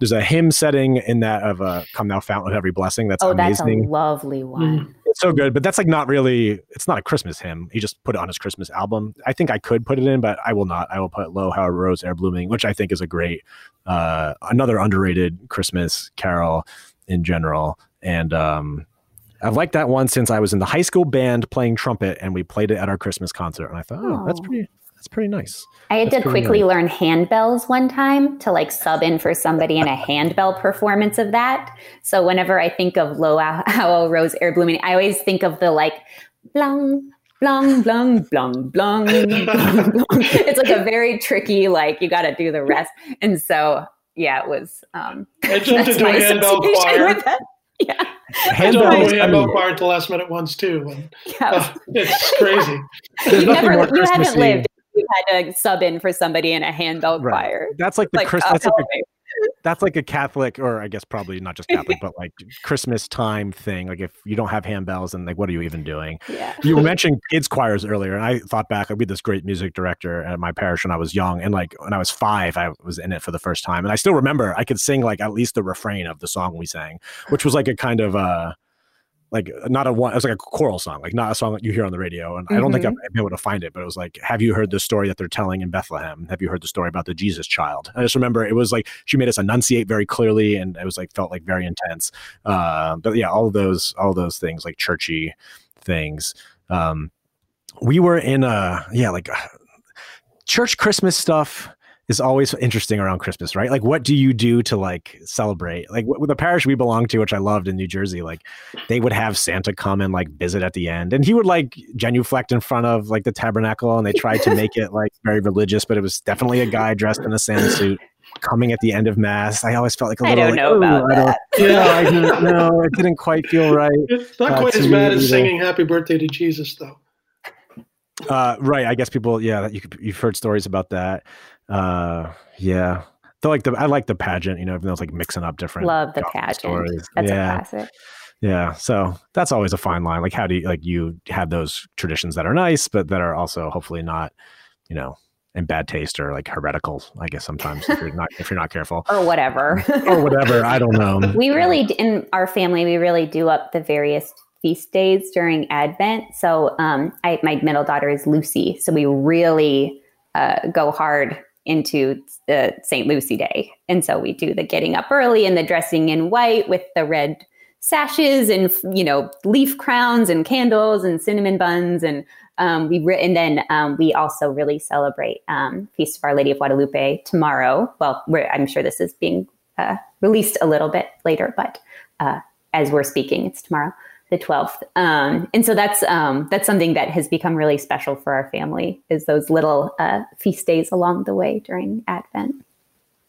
There's a hymn setting in that of uh, "Come Thou Fount of Every Blessing." That's oh, amazing. that's a lovely one. Mm. It's so good, but that's like not really. It's not a Christmas hymn. He just put it on his Christmas album. I think I could put it in, but I will not. I will put "Lo, How a Rose E'er Blooming," which I think is a great, uh, another underrated Christmas carol in general. And um, I've liked that one since I was in the high school band playing trumpet, and we played it at our Christmas concert. And I thought, oh, oh. that's pretty. That's pretty nice. I had that's to quickly nice. learn handbells one time to like sub in for somebody in a handbell performance of that. So whenever I think of Lo How Rose Ere Blooming, I always think of the like blung, blung, blung, blung, blung, blung. It's like a very tricky, like you got to do the rest. And so, yeah, it was. Um, I jumped into a handbell choir. Yeah. I don't know handbell I choir at the last minute ones too. And, yeah. Uh, it's crazy. you never, you haven't lived. You had to sub in for somebody in a handbell right. choir. That's like the like, Chris. That's like a, that's like a Catholic, or I guess probably not just Catholic, but like Christmas time thing. Like if you don't have handbells, and like what are you even doing? Yeah. You mentioned kids choirs earlier, and I thought back. I'd be this great music director at my parish when I was young, and like when I was five, I was in it for the first time, and I still remember I could sing like at least the refrain of the song we sang, which was like a kind of uh like not a one. It was like a choral song, like not a song that you hear on the radio. And mm-hmm. I don't think mm-hmm. I've been able to find it, but it was like, "Have you heard the story that they're telling in Bethlehem? Have you heard the story about the Jesus child?" I just remember it was like she made us enunciate very clearly, and it was like felt like very intense. Uh, but yeah, all of those, all those things, like churchy things. Um, we were in a yeah, like church Christmas stuff is always interesting around Christmas, right? Like, what do you do to like celebrate? Like, with the parish we belong to, which I loved in New Jersey, like they would have Santa come and like visit at the end, and he would like genuflect in front of like the tabernacle, and they tried to make it like very religious, but it was definitely a guy dressed in a Santa suit coming at the end of mass. I always felt like a little. I don't like, know about that. yeah, I didn't know. It didn't quite feel right. It's not uh, quite as bad as singing "Happy Birthday" to Jesus, though. Uh, right. I guess people, yeah, you, you've heard stories about that. Uh, yeah. So like the I like the pageant, you know, even though it's like mixing up different. Love the pageant. Stories. That's yeah. a classic. Yeah. So that's always a fine line. Like how do you like you have those traditions that are nice, but that are also hopefully not, you know, in bad taste or like heretical, I guess sometimes if you're not if you're not careful. or whatever. or whatever. I don't know. We really in our family, we really do up the various feast days during Advent. So um I my middle daughter is Lucy. So we really uh, go hard into the St. Lucy Day. And so we do the getting up early and the dressing in white with the red sashes and you know leaf crowns and candles and cinnamon buns and um, we re- and then um, we also really celebrate um, Feast of Our Lady of Guadalupe tomorrow. Well, I'm sure this is being uh, released a little bit later, but uh, as we're speaking, it's tomorrow the 12th. Um, and so that's um, that's something that has become really special for our family is those little uh, feast days along the way during Advent.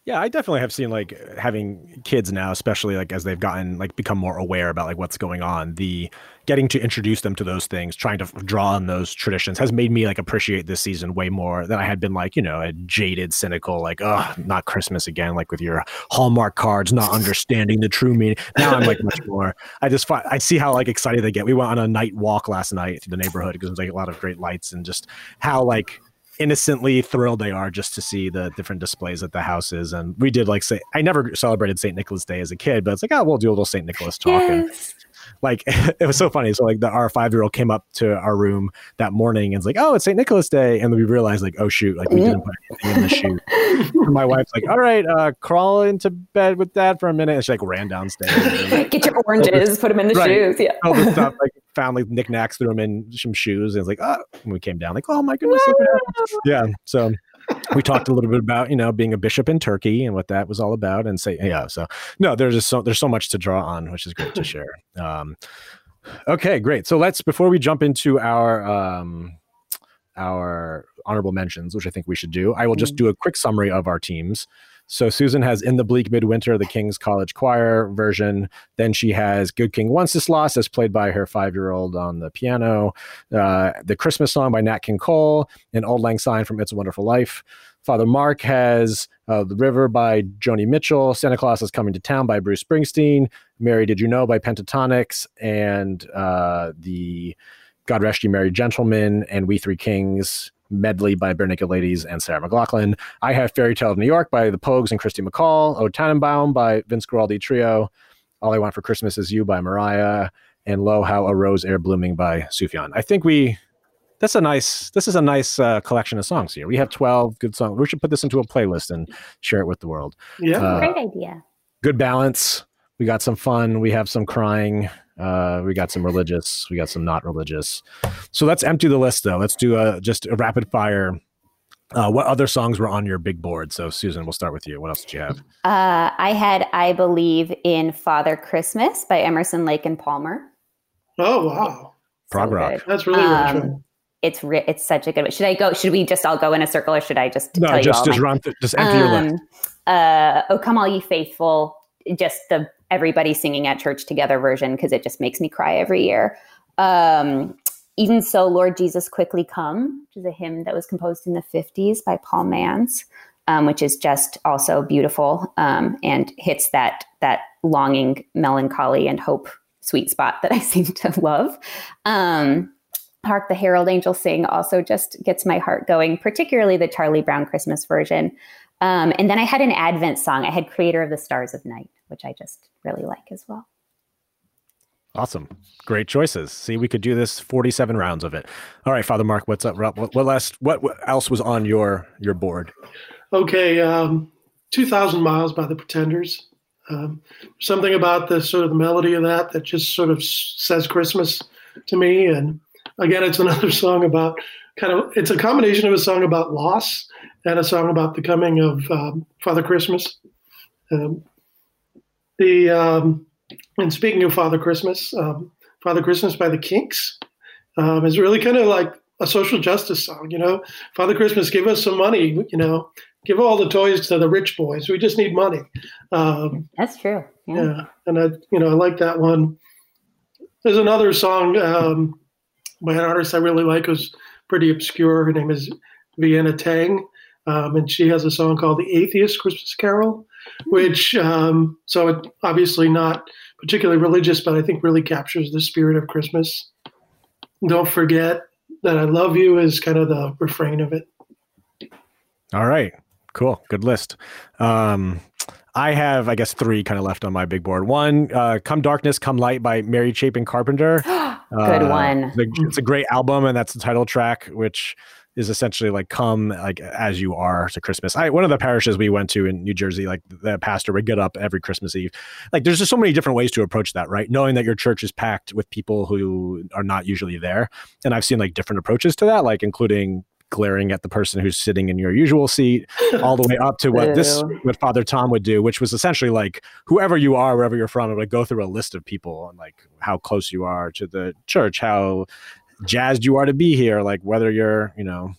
Yeah, I definitely have seen like having kids now, especially like as they've gotten like become more aware about like what's going on. The getting to introduce them to those things, trying to draw on those traditions has made me like appreciate this season way more than I had been like, you know, a jaded, cynical, like, oh, not Christmas again, like with your Hallmark cards, not understanding the true meaning. Now I'm like much more. I just find, I see how like excited they get. We went on a night walk last night through the neighborhood because there's like a lot of great lights and just how like innocently thrilled they are just to see the different displays at the houses. And we did like say, I never celebrated St. Nicholas Day as a kid, but it's like, oh, we'll do a little St. Nicholas talk. Yes. And like it was so funny. So like the, our five year old came up to our room that morning and was like, "Oh, it's St. Nicholas Day," and we realized like, "Oh shoot!" Like we didn't put anything in the shoe. my wife's like, "All right, uh, crawl into bed with dad for a minute," and she like ran downstairs. Get your oranges, put them in the right, shoes. Yeah, all this stuff. Like found like knickknacks, threw them in some shoes, and it's like, "Oh!" When we came down, like, "Oh my goodness!" yeah. So we talked a little bit about you know being a bishop in Turkey and what that was all about, and say yeah. So no, there's just so there's so much to draw on, which is great to share. Um, okay, great. So let's before we jump into our um, our honorable mentions, which I think we should do, I will just mm-hmm. do a quick summary of our teams. So Susan has In the Bleak Midwinter, the King's College Choir version. Then she has Good King Wenceslas, as played by her five year old on the piano. Uh, the Christmas song by Nat King Cole, and Auld Lang Syne from It's a Wonderful Life. Father Mark has uh, The River by Joni Mitchell. Santa Claus is Coming to Town by Bruce Springsteen. Mary Did You Know by Pentatonix. And uh, the God Rest You Merry Gentlemen and We Three Kings medley by Barenaked Ladies and Sarah McLachlan. I have Fairy Tale of New York by the Pogues and Kirsty MacColl. O Tannenbaum by Vince Guaraldi Trio. All I Want for Christmas Is You by Mariah. And Lo How a Rose E'er Blooming by Sufjan. I think we that's a nice this is a nice uh, collection of songs here. We have 12 good songs. We should put this into a playlist and share it with the world. Yeah. Uh, Great idea. Good balance. We got some fun. We have some crying. Uh, we got some religious. We got some not religious. So let's empty the list though. Let's do a just a rapid fire. Uh, what other songs were on your big board? So Susan, we'll start with you. What else did you have? Uh, I had "I Believe in Father Christmas" by Emerson, Lake and Palmer. Oh wow, prog so rock. Good. That's really um, It's re- it's such a good. one. Should I go? Should we just all go in a circle, or should I just no? Tell just just my, run. Th- just empty um, your list. Uh, oh, come all ye faithful! Just the everybody singing at church together version because it just makes me cry every year. Um, even so, Lord Jesus, quickly come, which is a hymn that was composed in the 50s by Paul Manz, um, which is just also beautiful um, and hits that that longing, melancholy, and hope sweet spot that I seem to love. Um, Hark the Herald Angels Sing also just gets my heart going, particularly the Charlie Brown Christmas version. Um, and then I had an Advent song. I had Creator of the Stars of Night, which I just really like as well. Awesome. Great choices. See, we could do this 47 rounds of it. All right, Father Mark, what's up? What, what last what, what else was on your your board? Okay, um 2000 Miles by the Pretenders. Um, something about the sort of the melody of that that just sort of says Christmas to me and again it's another song about kind of it's a combination of a song about loss and a song about the coming of um, Father Christmas. Um, the um, and speaking of Father Christmas, um, Father Christmas by the Kinks um, is really kind of like a social justice song. You know, Father Christmas, give us some money. You know, give all the toys to the rich boys. We just need money. Um, That's true. Yeah. yeah. and I, you know, I like that one. There's another song by an artist I really like who's pretty obscure. Her name is Vienna Teng, Um, and she has a song called "The Atheist Christmas Carol," which um, so it, obviously not particularly religious, but I think really captures the spirit of Christmas. Don't forget that I love you is kind of the refrain of it. All right, cool, good list. Um, I have, I guess, three kind of left on my big board. One, uh, "Come Darkness, Come Light" by Mary Chapin Carpenter. Good uh, one. It's a great album, and that's the title track, which is essentially like come like as you are to Christmas. I one of the parishes we went to in New Jersey, like the pastor would get up every Christmas Eve. Like there's just so many different ways to approach that, right? Knowing that your church is packed with people who are not usually there. And I've seen like different approaches to that, like including glaring at the person who's sitting in your usual seat all the way up to what this what father tom would do which was essentially like whoever you are wherever you're from it would go through a list of people and like how close you are to the church how jazzed you are to be here, like whether you're, you know,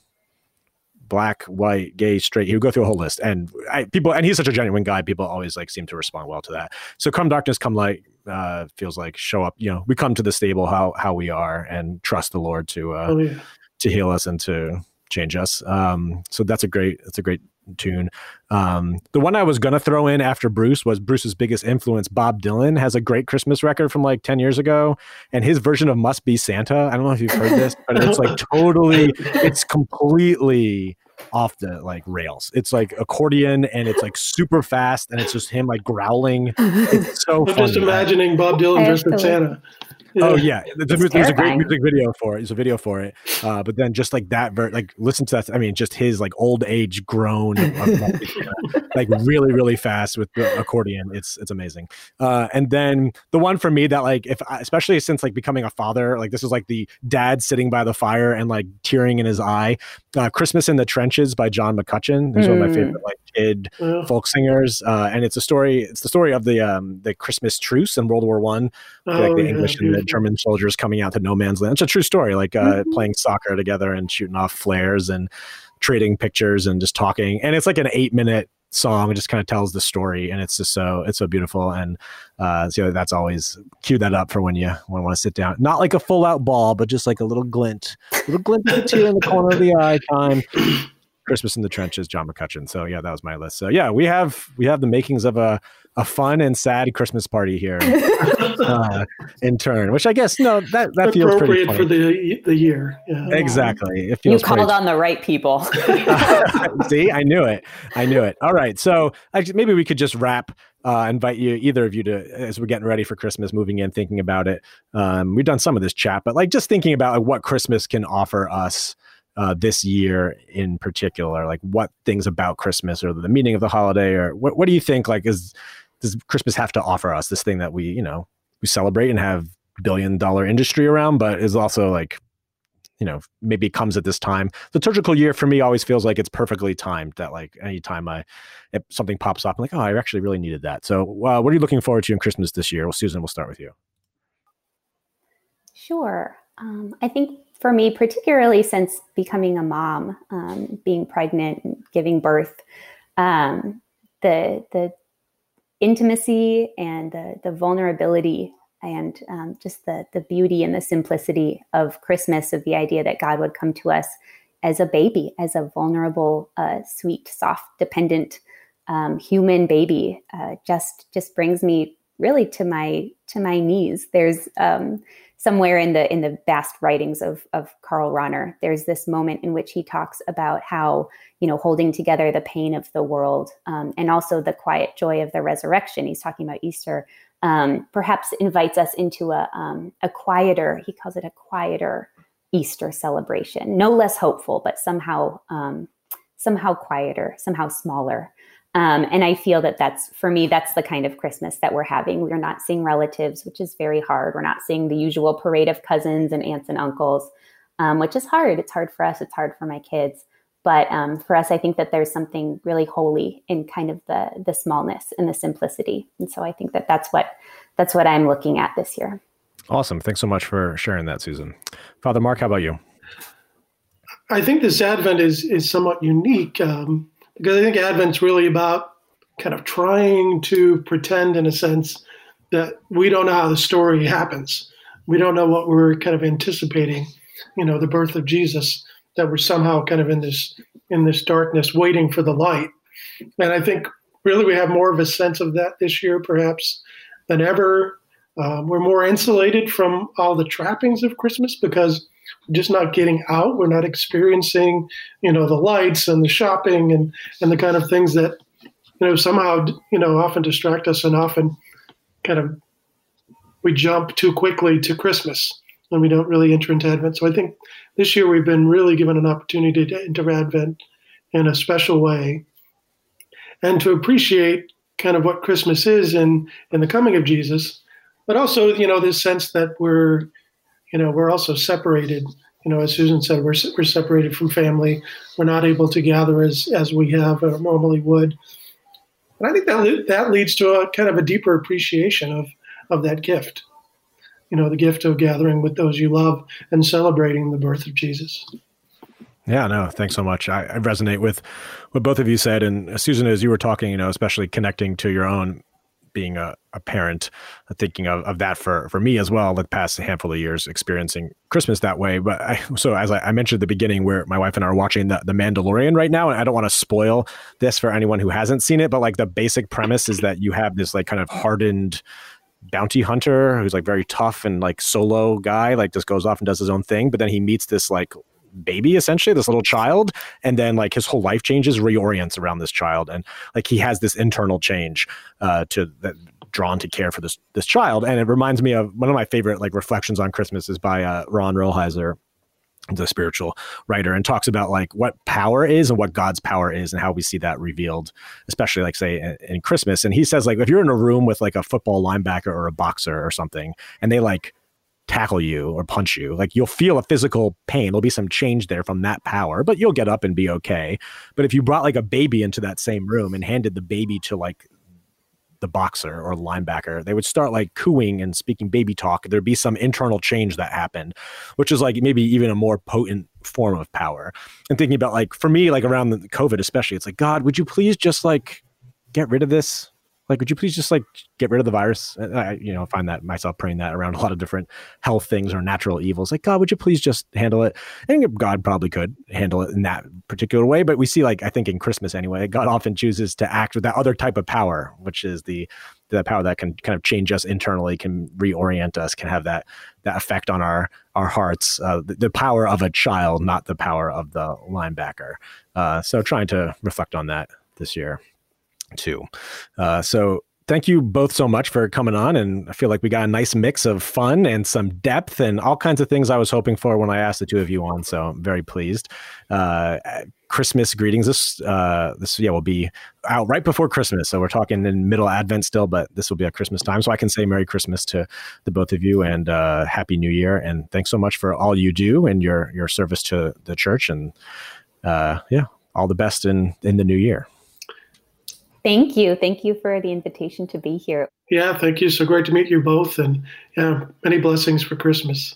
black, white, gay, straight. He would go through a whole list, and I, people, and he's such a genuine guy. People always like seem to respond well to that. So, come darkness, come light uh, feels like show up. You know, we come to the stable how how we are and trust the Lord to uh, oh, yeah. to heal us and to change us. Um, so that's a great that's a great tune. Um, the one I was gonna throw in after Bruce was Bruce's biggest influence. Bob Dylan has a great Christmas record from like ten years ago, and his version of "Must Be Santa." I don't know if you've heard this, but it's like totally, it's completely off the like rails. It's like accordion and it's like super fast and it's just him like growling. It's so. I'm just imagining Bob Dylan dressed as Santa. Yeah. Oh yeah, there's, there's a great music video for it. There's a video for it, uh, but then just like that, ver- like listen to that. I mean, just his like old age groan, like really really fast with the accordion. It's it's amazing. Uh, and then the one for me that like if especially since like becoming a father, like this is like the dad sitting by the fire and like tearing in his eye. Uh, Christmas in the Trenches by John McCutcheon. He's mm. one of my hmm. favorite like kid folk singers, uh, and it's a story. It's the story of the um, the Christmas truce in World War One, oh, like the yeah, English the German soldiers coming out to no man's land. It's a true story, like uh, mm-hmm. playing soccer together and shooting off flares and trading pictures and just talking. And it's like an eight minute song. It just kind of tells the story, and it's just so it's so beautiful. And uh, so that's always cue that up for when you want to sit down. Not like a full out ball, but just like a little glint, a little glint of a tear in the corner of the eye. Time. Christmas in the Trenches, John McCutcheon. So yeah, that was my list. So yeah, we have we have the makings of a a fun and sad Christmas party here uh, in turn, which I guess no that that feels appropriate for the the year. Yeah. Exactly. It feels you called pretty... on the right people. See, I knew it. I knew it. All right, so maybe we could just wrap. Uh, invite you, either of you, to as we're getting ready for Christmas, moving in, thinking about it. Um, we've done some of this chat, but like just thinking about like, what Christmas can offer us uh, this year in particular? Like what things about Christmas or the meaning of the holiday, or what, what do you think? Like, is does Christmas have to offer us this thing that we, you know, we celebrate and have billion dollar industry around, but is also like, you know, maybe comes at this time. The liturgical year for me always feels like it's perfectly timed. That like anytime I if something pops up, I'm like, oh, I actually really needed that. So, uh, what are you looking forward to in Christmas this year? Well, Susan, we'll start with you. Sure. Um, I think for me, particularly since becoming a mom, um, being pregnant, and giving birth, um, the the intimacy and the the vulnerability and um, just the the beauty and the simplicity of Christmas, of the idea that God would come to us as a baby, as a vulnerable, uh, sweet, soft, dependent um, human baby, uh, just just brings me really to my to my knees. There's um, somewhere in the in the vast writings of of Karl Rahner, there's this moment in which he talks about how you know holding together the pain of the world um, and also the quiet joy of the resurrection. He's talking about Easter. Um, perhaps invites us into a um, a quieter. He calls it a quieter Easter celebration, no less hopeful, but somehow um, somehow quieter, somehow smaller. Um, and I feel that that's for me, that's the kind of Christmas that we're having. We're not seeing relatives, which is very hard. We're not seeing the usual parade of cousins and aunts and uncles, um, which is hard. It's hard for us. It's hard for my kids. But um, for us, I think that there's something really holy in kind of the the smallness and the simplicity. And so I think that that's what that's what I'm looking at this year. Awesome. Thanks so much for sharing that, Susan. Father Mark, how about you? I think this Advent is is somewhat unique. Um, because I think Advent's really about kind of trying to pretend, in a sense, that we don't know how the story happens. We don't know what we're kind of anticipating, you know, the birth of Jesus. That we're somehow kind of in this in this darkness, waiting for the light. And I think really we have more of a sense of that this year, perhaps than ever. Um, we're more insulated from all the trappings of Christmas because just not getting out. We're not experiencing, you know, the lights and the shopping and and the kind of things that, you know, somehow you know often distract us and often kind of we jump too quickly to Christmas and we don't really enter into Advent. So I think this year we've been really given an opportunity to enter Advent in a special way and to appreciate kind of what Christmas is in in the coming of Jesus, but also you know this sense that we're you know, we're also separated. You know, as Susan said, we're we're separated from family. We're not able to gather as as we have or normally would. And I think that that leads to a kind of a deeper appreciation of of that gift. You know, the gift of gathering with those you love and celebrating the birth of Jesus. Yeah, no, thanks so much. I, I, resonate with what both of you said. And uh, Susan, as you were talking, you know, especially connecting to your own being a, a parent, uh, thinking of, of that for, for me as well, the past handful of years experiencing Christmas that way. But I, so as I, I mentioned at the beginning, where my wife and I are watching the, the Mandalorian right now, and I don't want to spoil this for anyone who hasn't seen it, but like the basic premise is that you have this like kind of hardened bounty hunter who's like very tough and like solo guy, like just goes off and does his own thing. But then he meets this like baby essentially this little child and then like his whole life changes reorients around this child and like he has this internal change uh to that drawn to care for this this child and it reminds me of one of my favorite like reflections on christmas is by uh, ron rolheiser the spiritual writer and talks about like what power is and what god's power is and how we see that revealed especially like say in, in christmas and he says like if you're in a room with like a football linebacker or a boxer or something and they like tackle you or punch you. Like you'll feel a physical pain. There'll be some change there from that power, but you'll get up and be okay. But if you brought like a baby into that same room and handed the baby to like the boxer or linebacker, they would start like cooing and speaking baby talk. There'd be some internal change that happened, which is like maybe even a more potent form of power. And thinking about like for me, like around the COVID, especially, it's like, God, would you please just like get rid of this? Like would you please just like get rid of the virus? I you know find that myself praying that around a lot of different health things or natural evils. Like god would you please just handle it? And god probably could handle it in that particular way but we see like i think in christmas anyway god often chooses to act with that other type of power which is the the power that can kind of change us internally can reorient us can have that that effect on our our hearts uh, the, the, power of a child not the power of the linebacker. Uh, so trying to reflect on that this year too. Uh, so thank you both so much for coming on. And I feel like we got a nice mix of fun and some depth and all kinds of things I was hoping for when I asked the two of you on. So I'm very pleased. Uh, Christmas greetings. This uh, this yeah will be out right before Christmas, so we're talking in middle Advent still, but this will be at Christmas time. So I can say Merry Christmas to the both of you and uh, Happy New Year, and thanks so much for all you do and your your service to the church, and uh, yeah, all the best in in the new year. Thank you. Thank you for the invitation to be here. Yeah, thank you. So great to meet you both. And yeah, many blessings for Christmas.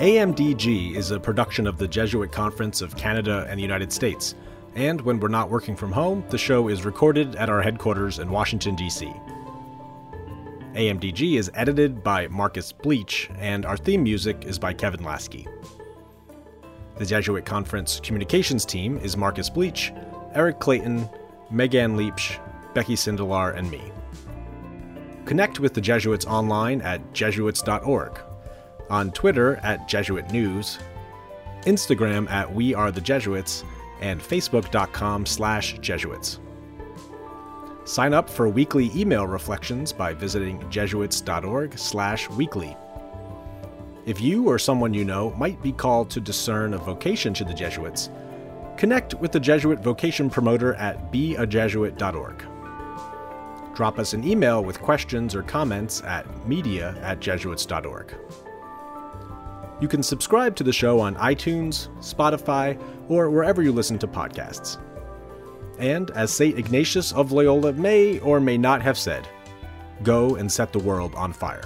AMDG is a production of the Jesuit Conference of Canada and the United States. And when we're not working from home, the show is recorded at our headquarters in Washington, D.C. AMDG is edited by Marcus Bleach, and our theme music is by Kevin Laskey. The Jesuit Conference communications team is Marcus Bleach, Eric Clayton, Megan Leach, Becky Sindelar, and me. Connect with the Jesuits online at jesuits.org, on Twitter at Jesuit News, Instagram at We Are the Jesuits, and Facebook.com slash Jesuits. Sign up for weekly email reflections by visiting jesuits.org/weekly. If you or someone you know might be called to discern a vocation to the Jesuits, connect with the Jesuit vocation promoter at beajesuit.org. Drop us an email with questions or comments at media at jesuits.org. You can subscribe to the show on iTunes, Spotify, or wherever you listen to podcasts. And as St. Ignatius of Loyola may or may not have said, go and set the world on fire.